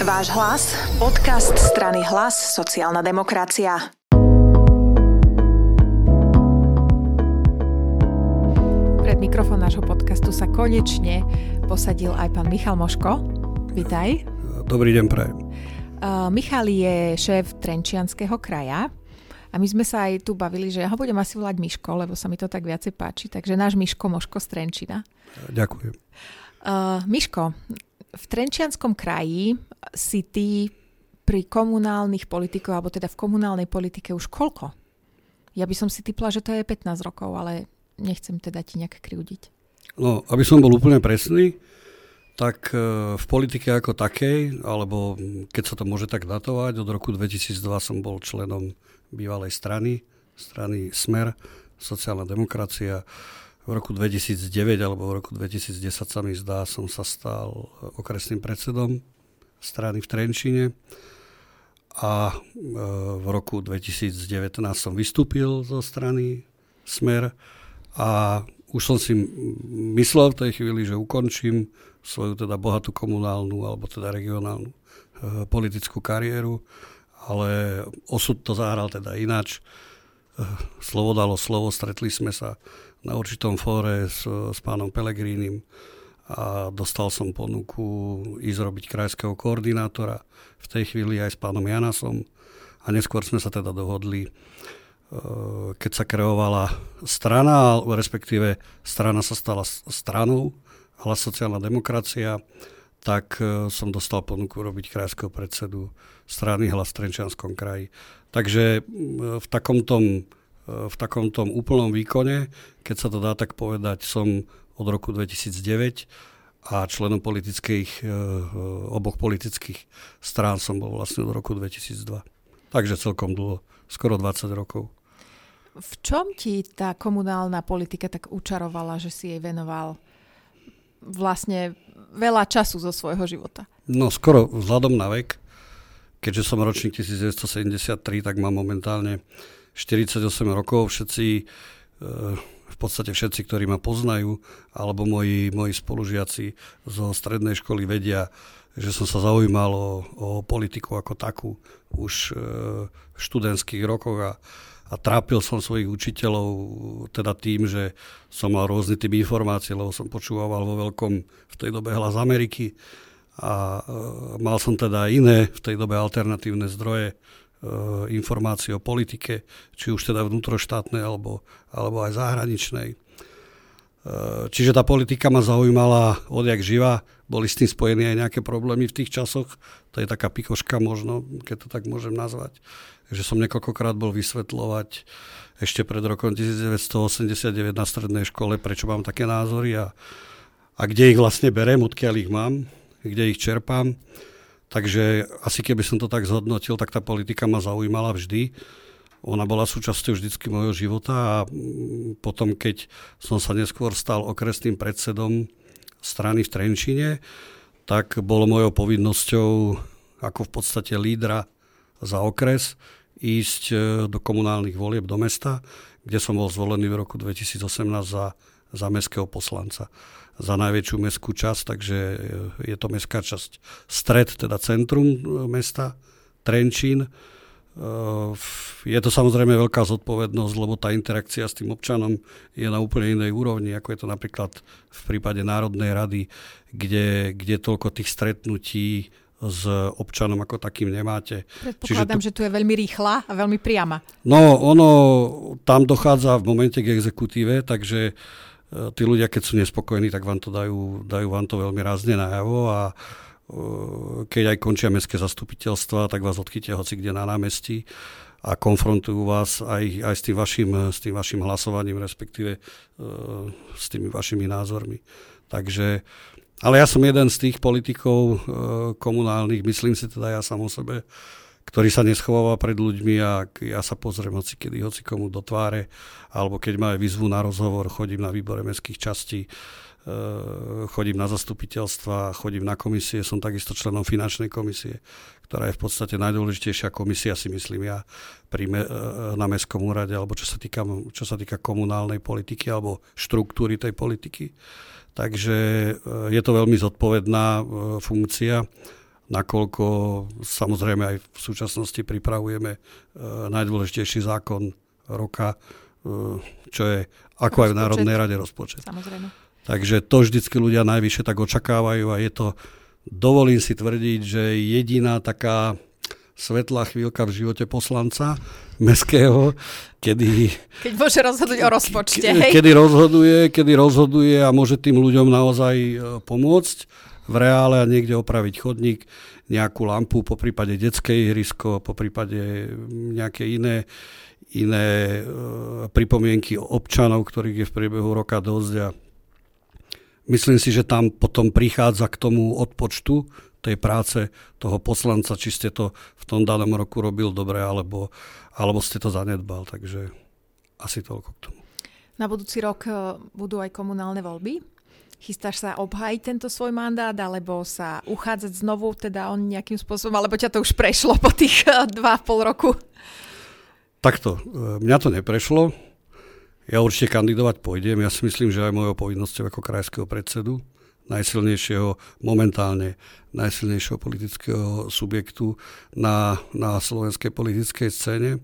Váš hlas, podcast strany Hlas, sociálna demokracia. Pred mikrofón nášho podcastu sa konečne posadil aj pán Michal Moško. Vítaj. Dobrý deň, prajem. Uh, Michal je šéf Trenčianského kraja a my sme sa aj tu bavili, že ja ho budem asi volať Miško, lebo sa mi to tak viacej páči. Takže náš Miško Moško z Trenčina. Ďakujem. Uh, Miško, v Trenčianskom kraji si ty pri komunálnych politikov, alebo teda v komunálnej politike už koľko? Ja by som si typla, že to je 15 rokov, ale nechcem teda ti nejak kriudiť. No, aby som bol úplne presný, tak e, v politike ako takej, alebo keď sa to môže tak datovať, od roku 2002 som bol členom bývalej strany, strany Smer, sociálna demokracia. V roku 2009 alebo v roku 2010 sa mi zdá, som sa stal okresným predsedom strany v Trenčine a e, v roku 2019 som vystúpil zo strany Smer a už som si myslel v tej chvíli, že ukončím svoju teda bohatú komunálnu alebo teda regionálnu e, politickú kariéru, ale osud to zahral teda ináč. E, slovo dalo slovo, stretli sme sa na určitom fóre s, s pánom Pelegrínim a dostal som ponuku ísť robiť krajského koordinátora, v tej chvíli aj s pánom Janasom a neskôr sme sa teda dohodli, e, keď sa kreovala strana, respektíve strana sa stala stranou, hlas sociálna demokracia, tak e, som dostal ponuku robiť krajského predsedu strany hlas v Trenčianskom kraji. Takže v takomto, e, v takomto úplnom výkone, keď sa to dá tak povedať, som od roku 2009 a členom politických, e, oboch politických strán som bol vlastne od roku 2002. Takže celkom dlho, skoro 20 rokov. V čom ti tá komunálna politika tak učarovala, že si jej venoval vlastne veľa času zo svojho života? No skoro vzhľadom na vek, keďže som ročník 1973, tak mám momentálne 48 rokov. Všetci e, v podstate všetci, ktorí ma poznajú, alebo moji, moji spolužiaci zo strednej školy vedia, že som sa zaujímal o, o politiku ako takú už e, v študentských rokoch a, a trápil som svojich učiteľov teda tým, že som mal rôzny typ informácií, lebo som počúval vo veľkom v tej dobe hlas Ameriky a e, mal som teda iné v tej dobe alternatívne zdroje Eh, informácií o politike, či už teda vnútroštátnej alebo, alebo aj zahraničnej. Eh, čiže tá politika ma zaujímala odjak živa, boli s tým spojené aj nejaké problémy v tých časoch, to je taká pikoška možno, keď to tak môžem nazvať, že som niekoľkokrát bol vysvetľovať ešte pred rokom 1989 na strednej škole, prečo mám také názory a, a kde ich vlastne berem, odkiaľ ich mám, kde ich čerpám. Takže asi keby som to tak zhodnotil, tak tá politika ma zaujímala vždy. Ona bola súčasťou vždycky môjho života a mm, potom, keď som sa neskôr stal okresným predsedom strany v Trenčine, tak bolo mojou povinnosťou ako v podstate lídra za okres ísť e, do komunálnych volieb do mesta, kde som bol zvolený v roku 2018 za, za mestského poslanca za najväčšiu mestskú časť, takže je to mestská časť stred, teda centrum e, mesta, Trenčín. E, je to samozrejme veľká zodpovednosť, lebo tá interakcia s tým občanom je na úplne inej úrovni, ako je to napríklad v prípade Národnej rady, kde, kde toľko tých stretnutí s občanom ako takým nemáte. Predpokladám, tu, že tu je veľmi rýchla a veľmi priama. No, ono tam dochádza v momente k exekutíve, takže E, tí ľudia, keď sú nespokojní, tak vám to dajú, dajú vám to veľmi rázne najavo a e, keď aj končia mestské zastupiteľstva, tak vás odchytia hoci kde na námestí a konfrontujú vás aj, aj s, tým vašim, s tým vašim hlasovaním, respektíve uh, s tými vašimi názormi. Takže, ale ja som jeden z tých politikov komunálnych, myslím si teda ja sám o sebe, ktorý sa neschováva pred ľuďmi a ja sa pozriem hoci kedy, hoci komu do tváre, alebo keď ma aj vyzvu na rozhovor, chodím na výbore mestských častí, e, chodím na zastupiteľstva, chodím na komisie, som takisto členom finančnej komisie, ktorá je v podstate najdôležitejšia komisia, si myslím ja, pri me, e, na mestskom úrade, alebo čo sa, týka, čo sa týka komunálnej politiky alebo štruktúry tej politiky. Takže e, je to veľmi zodpovedná funkcia nakoľko samozrejme aj v súčasnosti pripravujeme najdôležitejší zákon roka, čo je ako rozpočet. aj v Národnej rade rozpočet. Samozrejme. Takže to vždycky ľudia najvyššie tak očakávajú a je to, dovolím si tvrdiť, že jediná taká svetlá chvíľka v živote poslanca meského, kedy... Keď môže rozhodnúť o rozpočte, hej? Kedy rozhoduje, kedy rozhoduje a môže tým ľuďom naozaj e, pomôcť v reále a niekde opraviť chodník, nejakú lampu, po prípade detské ihrisko, po prípade nejaké iné, iné e, pripomienky občanov, ktorých je v priebehu roka dosť a myslím si, že tam potom prichádza k tomu odpočtu tej práce toho poslanca, či ste to v tom danom roku robil dobre, alebo, alebo ste to zanedbal. Takže asi toľko k tomu. Na budúci rok e, budú aj komunálne voľby. Chystáš sa obhájiť tento svoj mandát, alebo sa uchádzať znovu, teda on nejakým spôsobom, alebo ťa to už prešlo po tých e, dva pol roku? Takto, e, mňa to neprešlo. Ja určite kandidovať pôjdem. Ja si myslím, že aj mojou povinnosťou ako krajského predsedu najsilnejšieho, momentálne najsilnejšieho politického subjektu na, na slovenskej politickej scéne. E,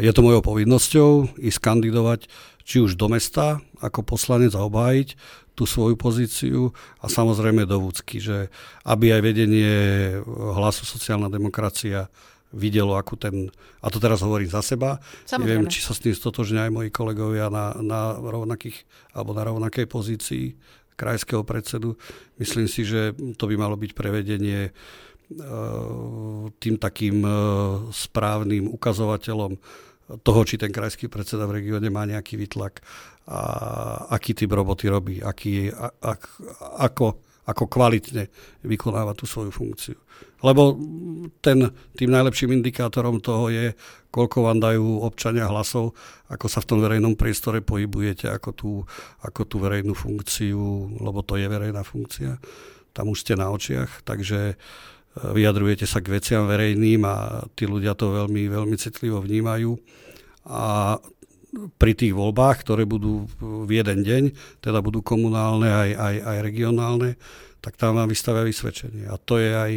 je to mojou povinnosťou ísť kandidovať či už do mesta ako poslanec a obhájiť tú svoju pozíciu a samozrejme do Vúcky, že aby aj vedenie hlasu sociálna demokracia videlo, akú ten, a to teraz hovorím za seba, Samozrejme. neviem, či sa s tým stotožňujú aj moji kolegovia na, na rovnakých, alebo na rovnakej pozícii krajského predsedu. Myslím si, že to by malo byť prevedenie e, tým takým e, správnym ukazovateľom toho, či ten krajský predseda v regióne má nejaký vytlak a aký typ roboty robí, aký, a, a, ako, ako kvalitne vykonáva tú svoju funkciu. Lebo ten, tým najlepším indikátorom toho je, koľko vám dajú občania hlasov, ako sa v tom verejnom priestore pohybujete, ako tú, ako tú verejnú funkciu, lebo to je verejná funkcia. Tam už ste na očiach, takže e, vyjadrujete sa k veciam verejným a tí ľudia to veľmi, veľmi citlivo vnímajú. A pri tých voľbách, ktoré budú v jeden deň, teda budú komunálne aj, aj, aj regionálne, tak tam vám vystavia vysvedčenie. A to je aj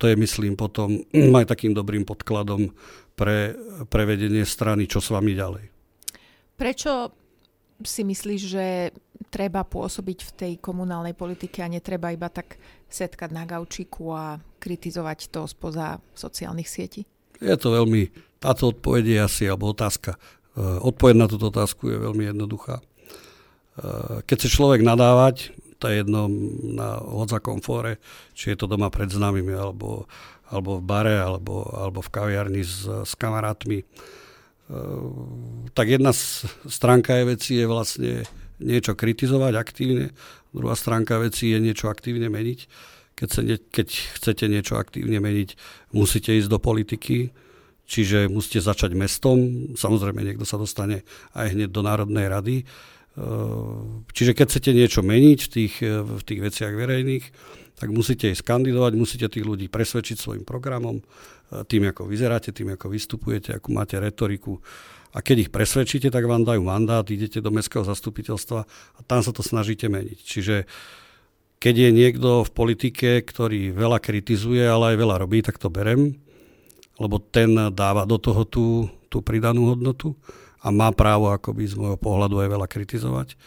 to je, myslím, potom aj takým dobrým podkladom pre prevedenie strany, čo s vami ďalej. Prečo si myslíš, že treba pôsobiť v tej komunálnej politike a netreba iba tak setkať na gaučiku a kritizovať to spoza sociálnych sietí? Je to veľmi, táto odpoveď je asi, alebo otázka, odpoveď na túto otázku je veľmi jednoduchá. E, keď chce človek nadávať, to je jedno na hodzakom fóre, či je to doma pred známymi, alebo, alebo v bare, alebo, alebo v kaviarni s, s kamarátmi. E, tak jedna stránka je veci je vlastne niečo kritizovať aktívne, druhá stránka veci je niečo aktívne meniť. Keď, sa ne, keď chcete niečo aktívne meniť, musíte ísť do politiky, čiže musíte začať mestom. Samozrejme, niekto sa dostane aj hneď do Národnej rady Ehm, čiže keď chcete niečo meniť v tých, eh, v tých veciach verejných, tak musíte ísť kandidovať, musíte tých ľudí presvedčiť svojim programom, eh, tým, ako vyzeráte, tým, ako vystupujete, akú máte retoriku. A keď ich presvedčíte, tak vám dajú mandát, idete do mestského zastupiteľstva a tam sa to snažíte meniť. Čiže keď je niekto v politike, ktorý veľa kritizuje, ale aj veľa robí, tak to berem, lebo ten dáva do toho tú, tú pridanú hodnotu a má právo akoby z môjho pohľadu aj veľa kritizovať.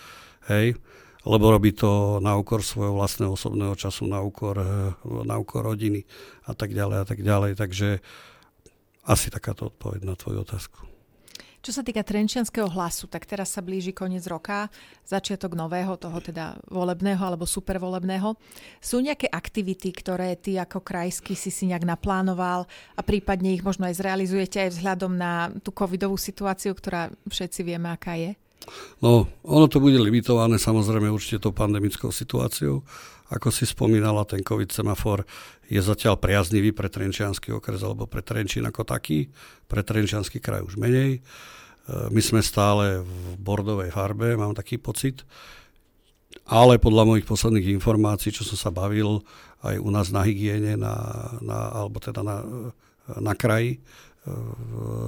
Hej, lebo robí to na úkor svojho vlastného osobného času, na úkor, na úkor rodiny a tak ďalej a tak ďalej. Takže asi takáto odpoveď na tvoju otázku. Čo sa týka Trenčianského hlasu, tak teraz sa blíži koniec roka, začiatok nového, toho teda volebného alebo supervolebného. Sú nejaké aktivity, ktoré ty ako krajský si si nejak naplánoval a prípadne ich možno aj zrealizujete aj vzhľadom na tú covidovú situáciu, ktorá všetci vieme, aká je? No, ono to bude limitované samozrejme určite tou pandemickou situáciou. Ako si spomínala, ten COVID semafor je zatiaľ priaznivý pre Trenčianský okres alebo pre Trenčín ako taký, pre Trenčianský kraj už menej. E, my sme stále v bordovej farbe, mám taký pocit, ale podľa mojich posledných informácií, čo som sa bavil aj u nás na hygiene, na, na, alebo teda na, na kraji e,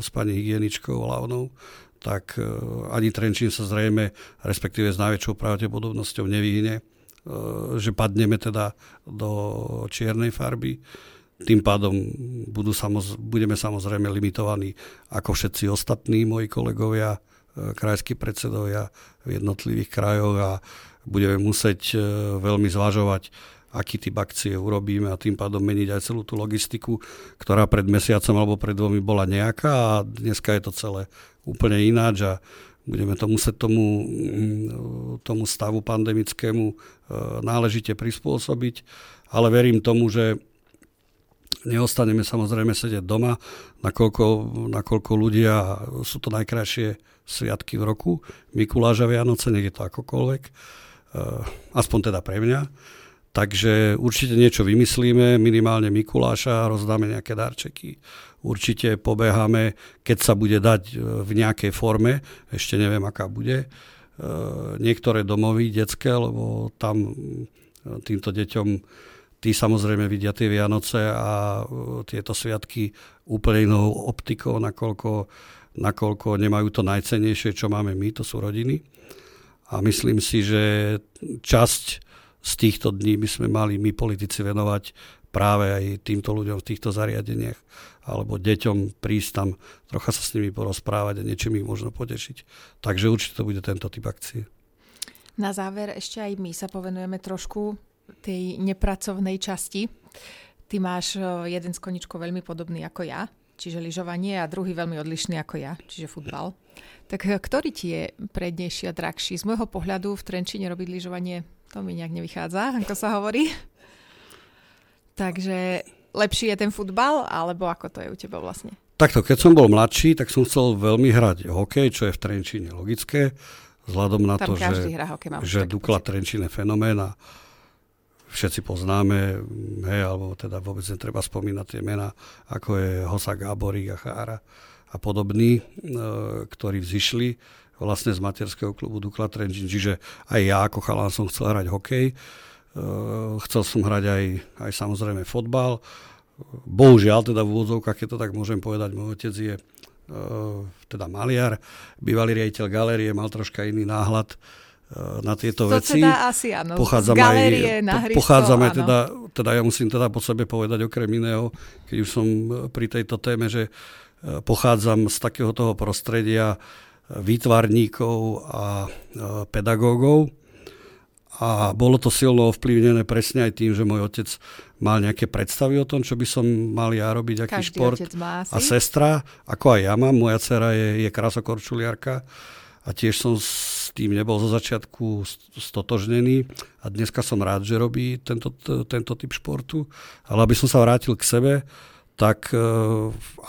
s pani hygieničkou hlavnou, tak e, ani Trenčín sa zrejme, respektíve s najväčšou pravdepodobnosťou nevyhne že padneme teda do čiernej farby. Tým pádom budú samoz, budeme samozrejme limitovaní ako všetci ostatní moji kolegovia, e, krajskí predsedovia v jednotlivých krajoch a budeme musieť veľmi zvažovať, aký typ akcie urobíme a tým pádom meniť aj celú tú logistiku, ktorá pred mesiacom alebo pred dvomi bola nejaká a dneska je to celé úplne ináč a budeme to musieť tomu, mm, tomu stavu pandemickému e, náležite prispôsobiť, ale verím tomu, že neostaneme samozrejme sedieť doma, nakoľko, nakoľko ľudia, sú to najkrajšie sviatky v roku, Mikuláša Vianoce, nech je to akokoľvek, e, aspoň teda pre mňa. Takže určite niečo vymyslíme, minimálne Mikuláša, rozdáme nejaké darčeky, určite pobeháme, keď sa bude dať e, v nejakej forme, ešte neviem, aká bude, e, niektoré domovy detské, lebo tam e, týmto deťom tí samozrejme vidia tie Vianoce a tieto sviatky úplne inou optikou, nakoľko, nakoľko nemajú to najcenejšie, čo máme my, to sú rodiny. A myslím si, že časť z týchto dní by sme mali my politici venovať práve aj týmto ľuďom v týchto zariadeniach alebo deťom prísť tam, trocha sa s nimi porozprávať a niečím ich možno potešiť. Takže určite to bude tento typ akcie. Na záver ešte aj my sa povenujeme trošku tej nepracovnej časti. Ty máš jeden z koničkov veľmi podobný ako ja, čiže lyžovanie a druhý veľmi odlišný ako ja, čiže futbal. Tak ktorý ti je prednejší a drahší? Z môjho pohľadu v Trenčine robiť lyžovanie to mi nejak nevychádza, ako sa hovorí. Takže lepší je ten futbal, alebo ako to je u teba vlastne? Takto, keď som bol mladší, tak som chcel veľmi hrať hokej, čo je v Trenčine logické, vzhľadom na Tam to, že, hokej, že Dukla Trenčine je fenomén a všetci poznáme, hej, alebo teda vôbec netreba spomínať tie mená, ako je Hosa Gáborík a Chára a podobní, e, ktorí vzýšli vlastne z materského klubu Dukla Trenčín. Čiže aj ja ako chalán som chcel hrať hokej. Uh, chcel som hrať aj, aj samozrejme fotbal. Bohužiaľ, teda v úvodzovkách, keď to tak môžem povedať, môj otec je uh, teda maliar, bývalý riaditeľ galérie, mal troška iný náhľad uh, na tieto to veci. Teda asi áno. Pochádzam galérie, aj, na hrysko, pochádzame áno. teda, teda, ja musím teda po sebe povedať okrem iného, keď už som pri tejto téme, že pochádzam z takého toho prostredia, výtvarníkov a pedagógov. A bolo to silno ovplyvnené presne aj tým, že môj otec mal nejaké predstavy o tom, čo by som mal ja robiť, aký Každý šport. A sestra, ako aj ja mám, moja dcera je, je krasokorčuliarka a tiež som s tým nebol zo začiatku stotožnený a dneska som rád, že robí tento, tento typ športu. Ale aby som sa vrátil k sebe, tak e,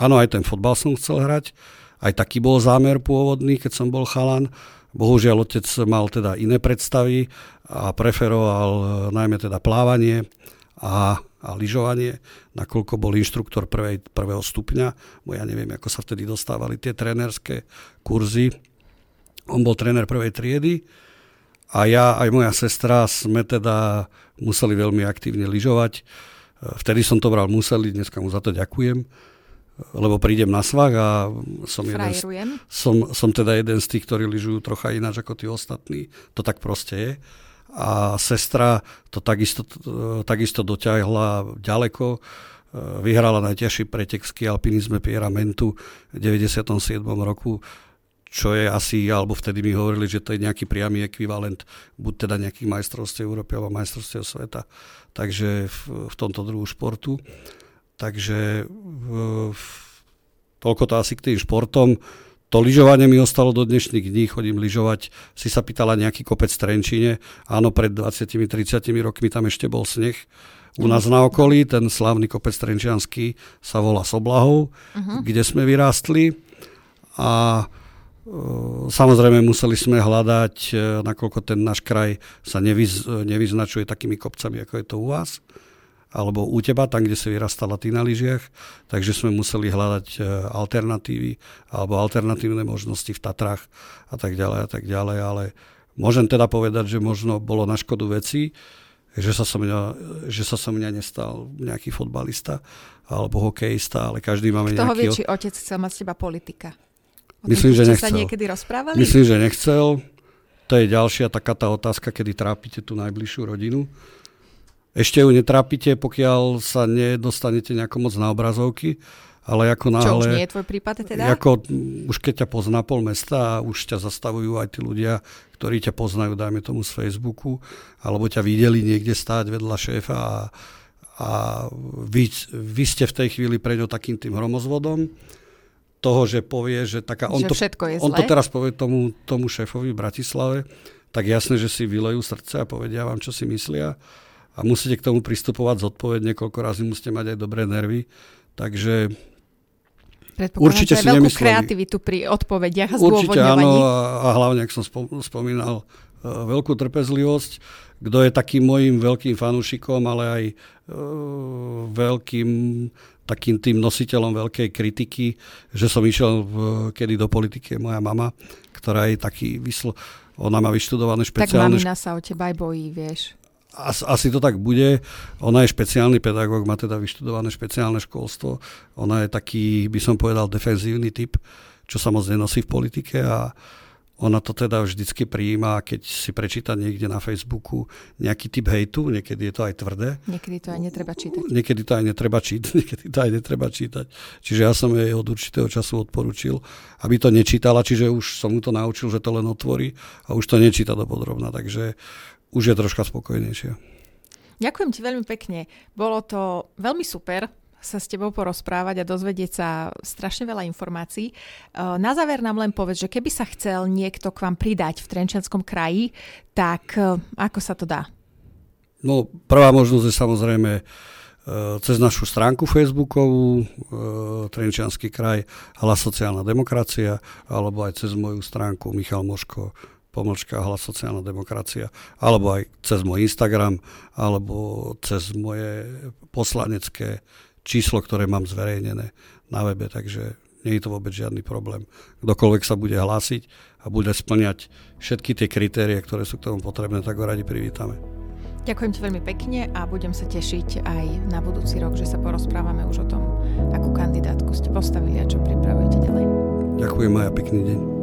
áno, aj ten fotbal som chcel hrať, aj taký bol zámer pôvodný, keď som bol chalan. Bohužiaľ, otec mal teda iné predstavy a preferoval e, najmä teda plávanie a, a lyžovanie, nakoľko bol inštruktor prvej, prvého stupňa, bo ja neviem, ako sa vtedy dostávali tie trénerské kurzy. On bol tréner prvej triedy a ja aj moja sestra sme teda museli veľmi aktívne lyžovať. E, vtedy som to bral museli, dneska mu za to ďakujem lebo prídem na svah a som, jeden z, som, som teda jeden z tých, ktorí lyžujú trocha ináč ako tí ostatní. To tak proste je. A sestra to takisto, takisto doťahla ďaleko. Vyhrala najťažší pretek v alpinizme Piera Mentu v 97. roku čo je asi, alebo vtedy mi hovorili, že to je nejaký priamy ekvivalent buď teda nejakých majstrovstiev Európy alebo majstrovstiev sveta. Takže v, v tomto druhu športu. Takže toľko to asi k tým športom. To lyžovanie mi ostalo do dnešných dní, chodím lyžovať. Si sa pýtala nejaký kopec v Trenčine. Áno, pred 20-30 rokmi tam ešte bol sneh. U nás na okolí, ten slávny kopec Trenčianský sa volá Soblahov, uh-huh. kde sme vyrástli. A Samozrejme museli sme hľadať, e, nakoľko ten náš kraj sa nevyz, nevyznačuje takými kopcami, ako je to u vás alebo u teba, tam, kde si vyrastala ty na lyžiach, takže sme museli hľadať e, alternatívy alebo alternatívne možnosti v Tatrách a tak ďalej a tak ďalej, ale môžem teda povedať, že možno bolo na škodu veci, že sa som mňa, že sa som mňa nestal nejaký fotbalista alebo hokejista, ale každý máme Kto nejaký... Kto vie, či otec chcel mať z teba politika? O Myslím, že nechcel. sa niekedy rozprávali? Myslím, že nechcel. to je ďalšia taká tá otázka, kedy trápite tú najbližšiu rodinu. Ešte ju netrápite, pokiaľ sa nedostanete nejako moc na obrazovky, ale ako náhle... Čo už nie je tvoj prípad teda? Ako, už keď ťa pozná pol mesta a už ťa zastavujú aj tí ľudia, ktorí ťa poznajú, dajme tomu z Facebooku, alebo ťa videli niekde stáť vedľa šéfa a, a vy, vy ste v tej chvíli pre ňo takým tým hromozvodom, toho, že povie, že taká... On, že to, je on to teraz povie tomu, tomu šéfovi v Bratislave, tak jasné, že si vylejú srdce a povedia vám, čo si myslia. A musíte k tomu pristupovať zodpovedne, koľko razy musíte mať aj dobré nervy. Takže Určite si veľkú nemysleli. kreativitu pri odpovediach a Určite áno a, hlavne, ak som spomínal, e, veľkú trpezlivosť. Kto je takým mojim veľkým fanúšikom, ale aj uh, veľkým takým tým nositeľom veľkej kritiky, že som išiel v, kedy do politiky moja mama, ktorá je taký vyslo... Ona má vyštudované špeciálne... Tak mamina sa o teba aj bojí, vieš. As, asi to tak bude. Ona je špeciálny pedagóg, má teda vyštudované špeciálne školstvo. Ona je taký, by som povedal, defenzívny typ, čo sa moc nenosí v politike a ona to teda vždycky prijíma, keď si prečíta niekde na Facebooku nejaký typ hejtu, niekedy je to aj tvrdé. Niekedy to aj netreba čítať. Niekedy to aj netreba čítať, niekedy to aj netreba čítať. Čiže ja som jej od určitého času odporučil, aby to nečítala, čiže už som mu to naučil, že to len otvorí a už to nečíta do podrobna, takže už je troška spokojnejšia. Ďakujem ti veľmi pekne. Bolo to veľmi super sa s tebou porozprávať a dozvedieť sa strašne veľa informácií. E, na záver nám len povedz, že keby sa chcel niekto k vám pridať v Trenčianskom kraji, tak e, ako sa to dá? No, prvá možnosť je samozrejme e, cez našu stránku facebookovú Trenčianský kraj, Hlas sociálna demokracia, alebo aj cez moju stránku Michal Moško pomlčka hlas sociálna demokracia, alebo aj cez môj Instagram, alebo cez moje poslanecké číslo, ktoré mám zverejnené na webe, takže nie je to vôbec žiadny problém. Kdokoľvek sa bude hlásiť a bude splňať všetky tie kritérie, ktoré sú k tomu potrebné, tak ho radi privítame. Ďakujem ti veľmi pekne a budem sa tešiť aj na budúci rok, že sa porozprávame už o tom, akú kandidátku ste postavili a čo pripravujete ďalej. Ďakujem a pekný deň.